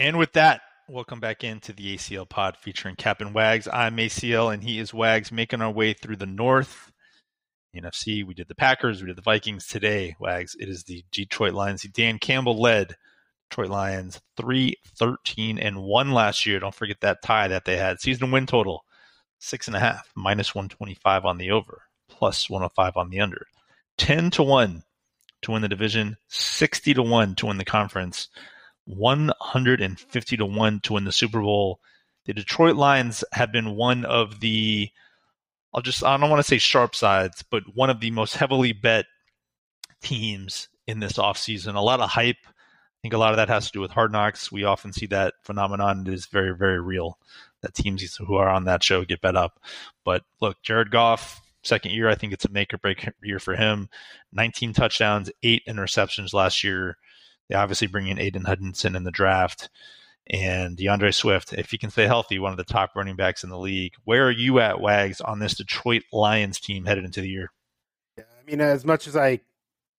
And with that, welcome back into the ACL pod featuring Captain Wags. I'm ACL and he is Wags, making our way through the North. NFC, we did the Packers, we did the Vikings today. Wags, it is the Detroit Lions. Dan Campbell led Detroit Lions 3 13 and 1 last year. Don't forget that tie that they had. Season win total six and a half, minus 125 on the over, plus 105 on the under. 10 to 1 to win the division, 60 to 1 to win the conference. 150 to 1 to win the Super Bowl. The Detroit Lions have been one of the I'll just I don't want to say sharp sides, but one of the most heavily bet teams in this offseason. A lot of hype. I think a lot of that has to do with hard knocks. We often see that phenomenon. It is very, very real that teams who are on that show get bet up. But look, Jared Goff, second year, I think it's a make or break year for him. 19 touchdowns, eight interceptions last year. They obviously bring in Aidan Hutchinson in the draft and D'Andre Swift, if he can stay healthy, one of the top running backs in the league. Where are you at, Wags, on this Detroit Lions team headed into the year? Yeah, I mean, as much as I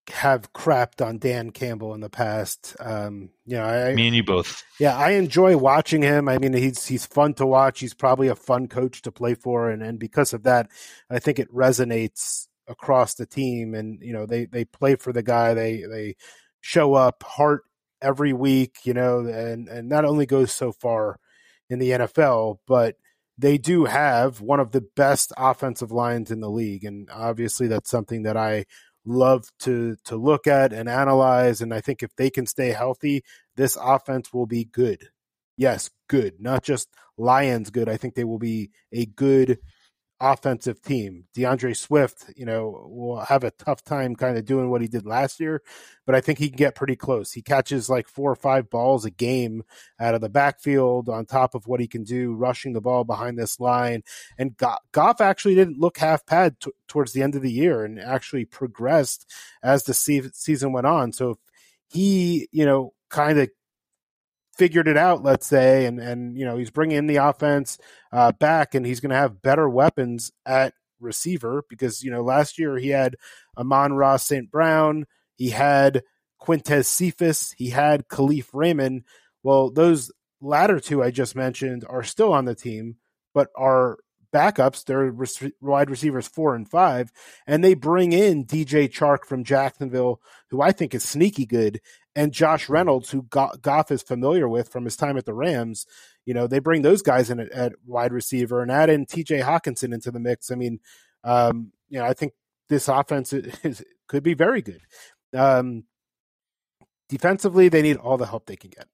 have crapped on Dan Campbell in the past, um, you know, I, me and you both. Yeah, I enjoy watching him. I mean, he's he's fun to watch. He's probably a fun coach to play for, and and because of that, I think it resonates across the team. And you know, they they play for the guy. They they show up heart every week, you know, and and that only goes so far in the NFL, but they do have one of the best offensive lines in the league, and obviously that's something that I love to to look at and analyze. And I think if they can stay healthy, this offense will be good. Yes, good, not just Lions good. I think they will be a good offensive team. D'Andre Swift, you know, will have a tough time kind of doing what he did last year, but I think he can get pretty close. He catches like four or five balls a game out of the backfield on top of what he can do rushing the ball behind this line. And Goff actually didn't look half bad t- towards the end of the year and actually progressed as the se- season went on. So he, you know, kind of figured it out, let's say, and and you know he's bringing the offense uh, back, and he's going to have better weapons at receiver because you know last year he had Amon-Ra St. Brown, he had Quintez Cephus, he had Kalif Raymond. Well, those latter two I just mentioned are still on the team, but are backups. They're wide receivers four and five, and they bring in DJ Chark from Jacksonville, who I think is sneaky good, and Josh Reynolds, who Goff is familiar with from his time at the Rams. You know, they bring those guys in at, at wide receiver and add in TJ Hockenson into the mix. I mean, um, you know, I think this offense is, could be very good. Um, defensively, they need all the help they can get.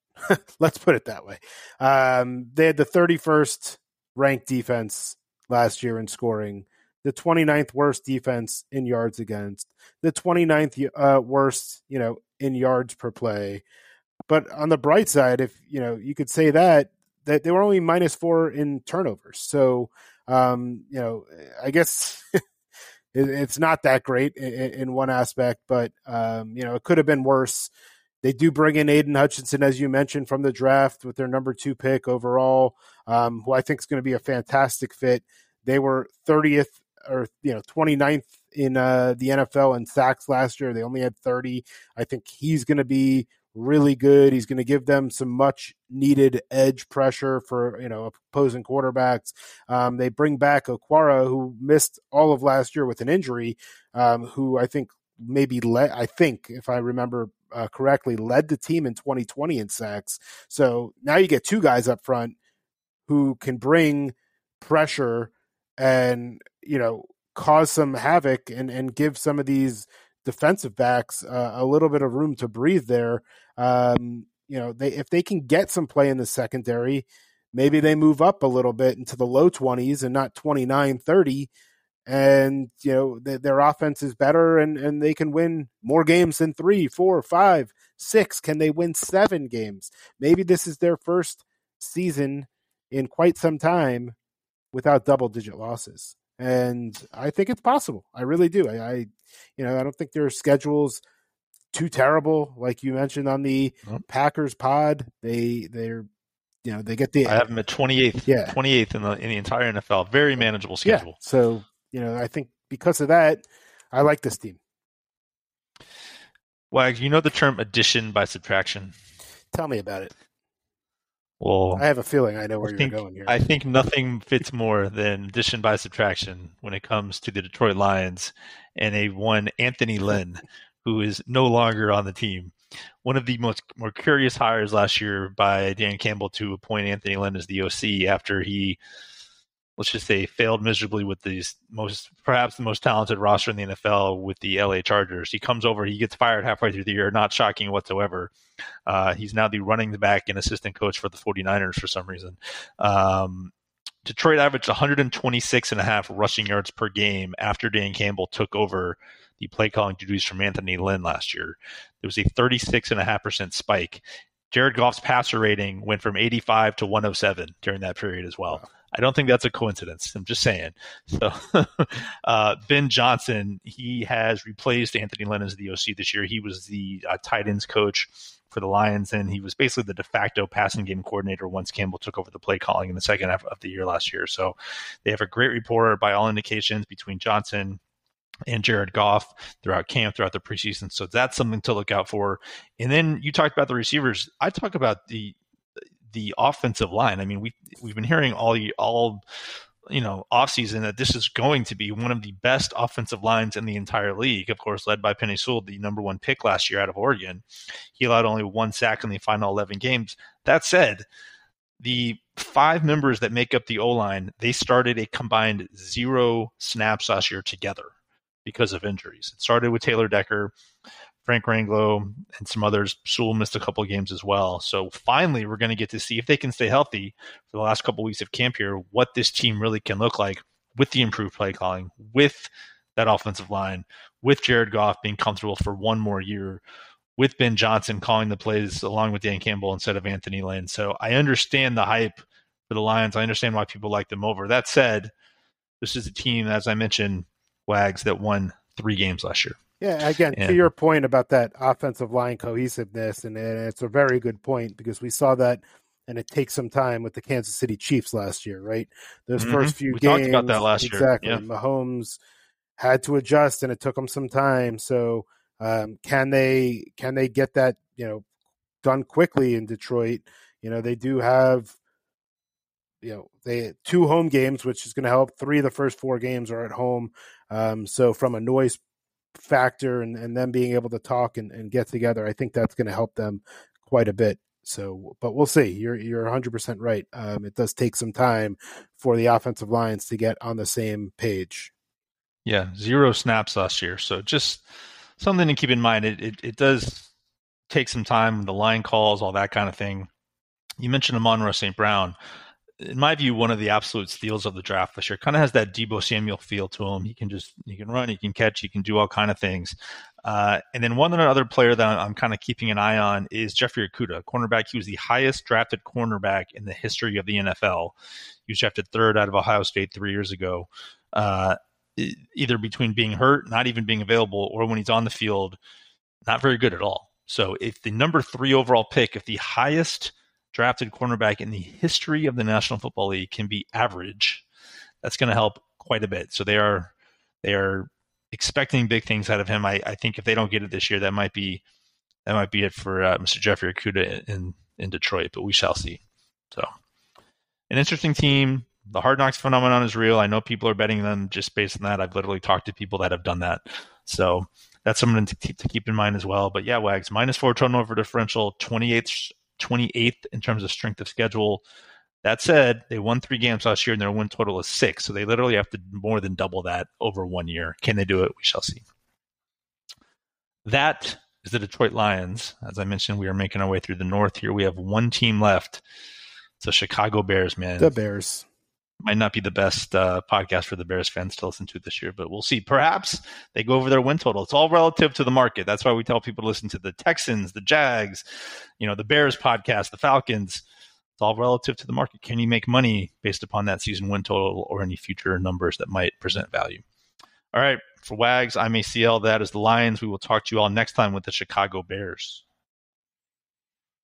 Let's put it that way. Um, they had the 31st ranked defense last year in scoring, the 29th worst defense in yards against, the 29th uh, worst, you know, in yards per play. But on the bright side, if you know, you could say that that they were only minus four in turnovers. So, um, you know, I guess it, it's not that great in, in one aspect, but um, you know, it could have been worse. They do bring in Aidan Hutchinson, as you mentioned, from the draft with their number two pick overall, um, who I think is going to be a fantastic fit. They were 30th or you know 29th in uh, the NFL in sacks last year. They only had 30. I think he's going to be really good. He's going to give them some much needed edge pressure for you know opposing quarterbacks. Um, they bring back Okwara, who missed all of last year with an injury, um, who I think maybe led. I think if I remember uh, correctly, led the team in 2020 in sacks. So now you get two guys up front who can bring pressure and you know cause some havoc and and give some of these defensive backs uh, a little bit of room to breathe there. Um, you know, they if they can get some play in the secondary, maybe they move up a little bit into the low 20s and not 29, 30 and you know th- their offense is better, and and they can win more games than three, four, five, six. Can they win seven games? Maybe this is their first season in quite some time without double digit losses. And I think it's possible. I really do. I, I you know, I don't think their schedules too terrible, like you mentioned on the. Packers pod. They they're you know they get the I have them at twenty eighth, yeah, twenty eighth in the in the entire NFL. Very manageable schedule. Yeah. So you know I think because of that, I like this team. Wag, you know the term addition by subtraction. Tell me about it. Well, I have a feeling I know where I you're going here. I think nothing fits more than addition by subtraction when it comes to the Detroit Lions and a one Anthony Lynn, who is no longer on the team. One of the most more curious hires last year by Dan Campbell to appoint Anthony Lynn as the OC after he let's just say failed miserably with these most perhaps the most talented roster in the NFL with the LA Chargers. He comes over, he gets fired halfway through the year, not shocking whatsoever. Uh, he's now the running back and assistant coach for the 49ers for some reason. Um, Detroit averaged 126 and a half rushing yards per game after Dan Campbell took over the play calling duties from Anthony Lynn last year. There was a 36 and a half percent spike. Jared Goff's passer rating went from 85 to 107 during that period as well. Wow. I don't think that's a coincidence. I'm just saying. So, uh, Ben Johnson, he has replaced Anthony Lynn as the OC this year. He was the uh, tight ends coach for the Lions, and he was basically the de facto passing game coordinator once Campbell took over the play calling in the second half of the year last year. So, they have a great rapport by all indications between Johnson and Jared Goff throughout camp, throughout the preseason. So that's something to look out for. And then you talked about the receivers. I talk about the the offensive line. I mean, we we've been hearing all all you know offseason that this is going to be one of the best offensive lines in the entire league. Of course, led by Penei Sewell, the number one pick last year out of Oregon. He allowed only one sack in the final eleven games. That said, the five members that make up the O line, they started a combined zero snaps last year together because of injuries. It started with Taylor Decker. Frank Ragnow and some others. Sewell missed a couple of games as well. So finally, we're going to get to see if they can stay healthy for the last couple of weeks of camp here, what this team really can look like with the improved play calling, with that offensive line, with Jared Goff being comfortable for one more year, with Ben Johnson calling the plays along with Dan Campbell instead of Anthony Lynn. So I understand the hype for the Lions. I understand why people like them over. That said, this is a team, as I mentioned, Wags, that won three games last year. Yeah, again, and, to your point about that offensive line cohesiveness, and, and, it's a very good point because we saw that, and it takes some time with the Kansas City Chiefs last year, right? Those mm-hmm. first few we games, talked about that last exactly, year. Exactly, yeah. Mahomes had to adjust, and it took them some time. So, um, can they can they get that you know done quickly in Detroit? You know, they do have you know they two home games, which is going to help. Three of the first four games are at home. Um, so from a noise factor and, and them being able to talk and, and get together, I think that's going to help them quite a bit. So, but we'll see. You're you're 100 percent right. Um, it does take some time for the offensive lines to get on the same page. Yeah, zero snaps last year. So just something to keep in mind. It it, it does take some time. The line calls, all that kind of thing. You mentioned Amon-Ra St. Brown in my view, one of the absolute steals of the draft this year. Kind of has that Deebo Samuel feel to him. He can just he can run, he can catch, he can do all kind of things. Uh, and then one other player that I'm kind of keeping an eye on is Jeffrey Okudah, cornerback. He was the highest drafted cornerback in the history of the NFL. He was drafted third out of Ohio State three years ago. Uh, either between being hurt, not even being available, or when he's on the field, not very good at all. So if the number three overall pick, if the highest drafted cornerback in the history of the National Football League can be average, that's going to help quite a bit. So they are they are expecting big things out of him. I, I think if they don't get it this year, that might be that might be it for uh, Mr. Jeffrey Okudah in in Detroit, but we shall see. So, an interesting team. The Hard Knocks phenomenon is real. I know people are betting them just based on that. I've literally talked to people that have done that. So that's something to, to keep in mind as well. But yeah, Wags minus four turnover differential, 28th 28th in terms of strength of schedule. That said, they won three games last year and their win total is six. So they literally have to more than double that over one year. Can they do it? We shall see. That is the Detroit Lions. As I mentioned, we are making our way through the North here. We have one team left. It's the Chicago Bears, man. The Bears. Might not be the best uh, podcast for the Bears fans to listen to this year, but we'll see. Perhaps they go over their win total. It's all relative to the market. That's why we tell people to listen to the Texans, the Jags, you know, the Bears podcast, the Falcons. It's all relative to the market. Can you make money based upon that season win total or any future numbers that might present value? All right, for Wags, I'm ACL. That is the Lions. We will talk to you all next time with the Chicago Bears.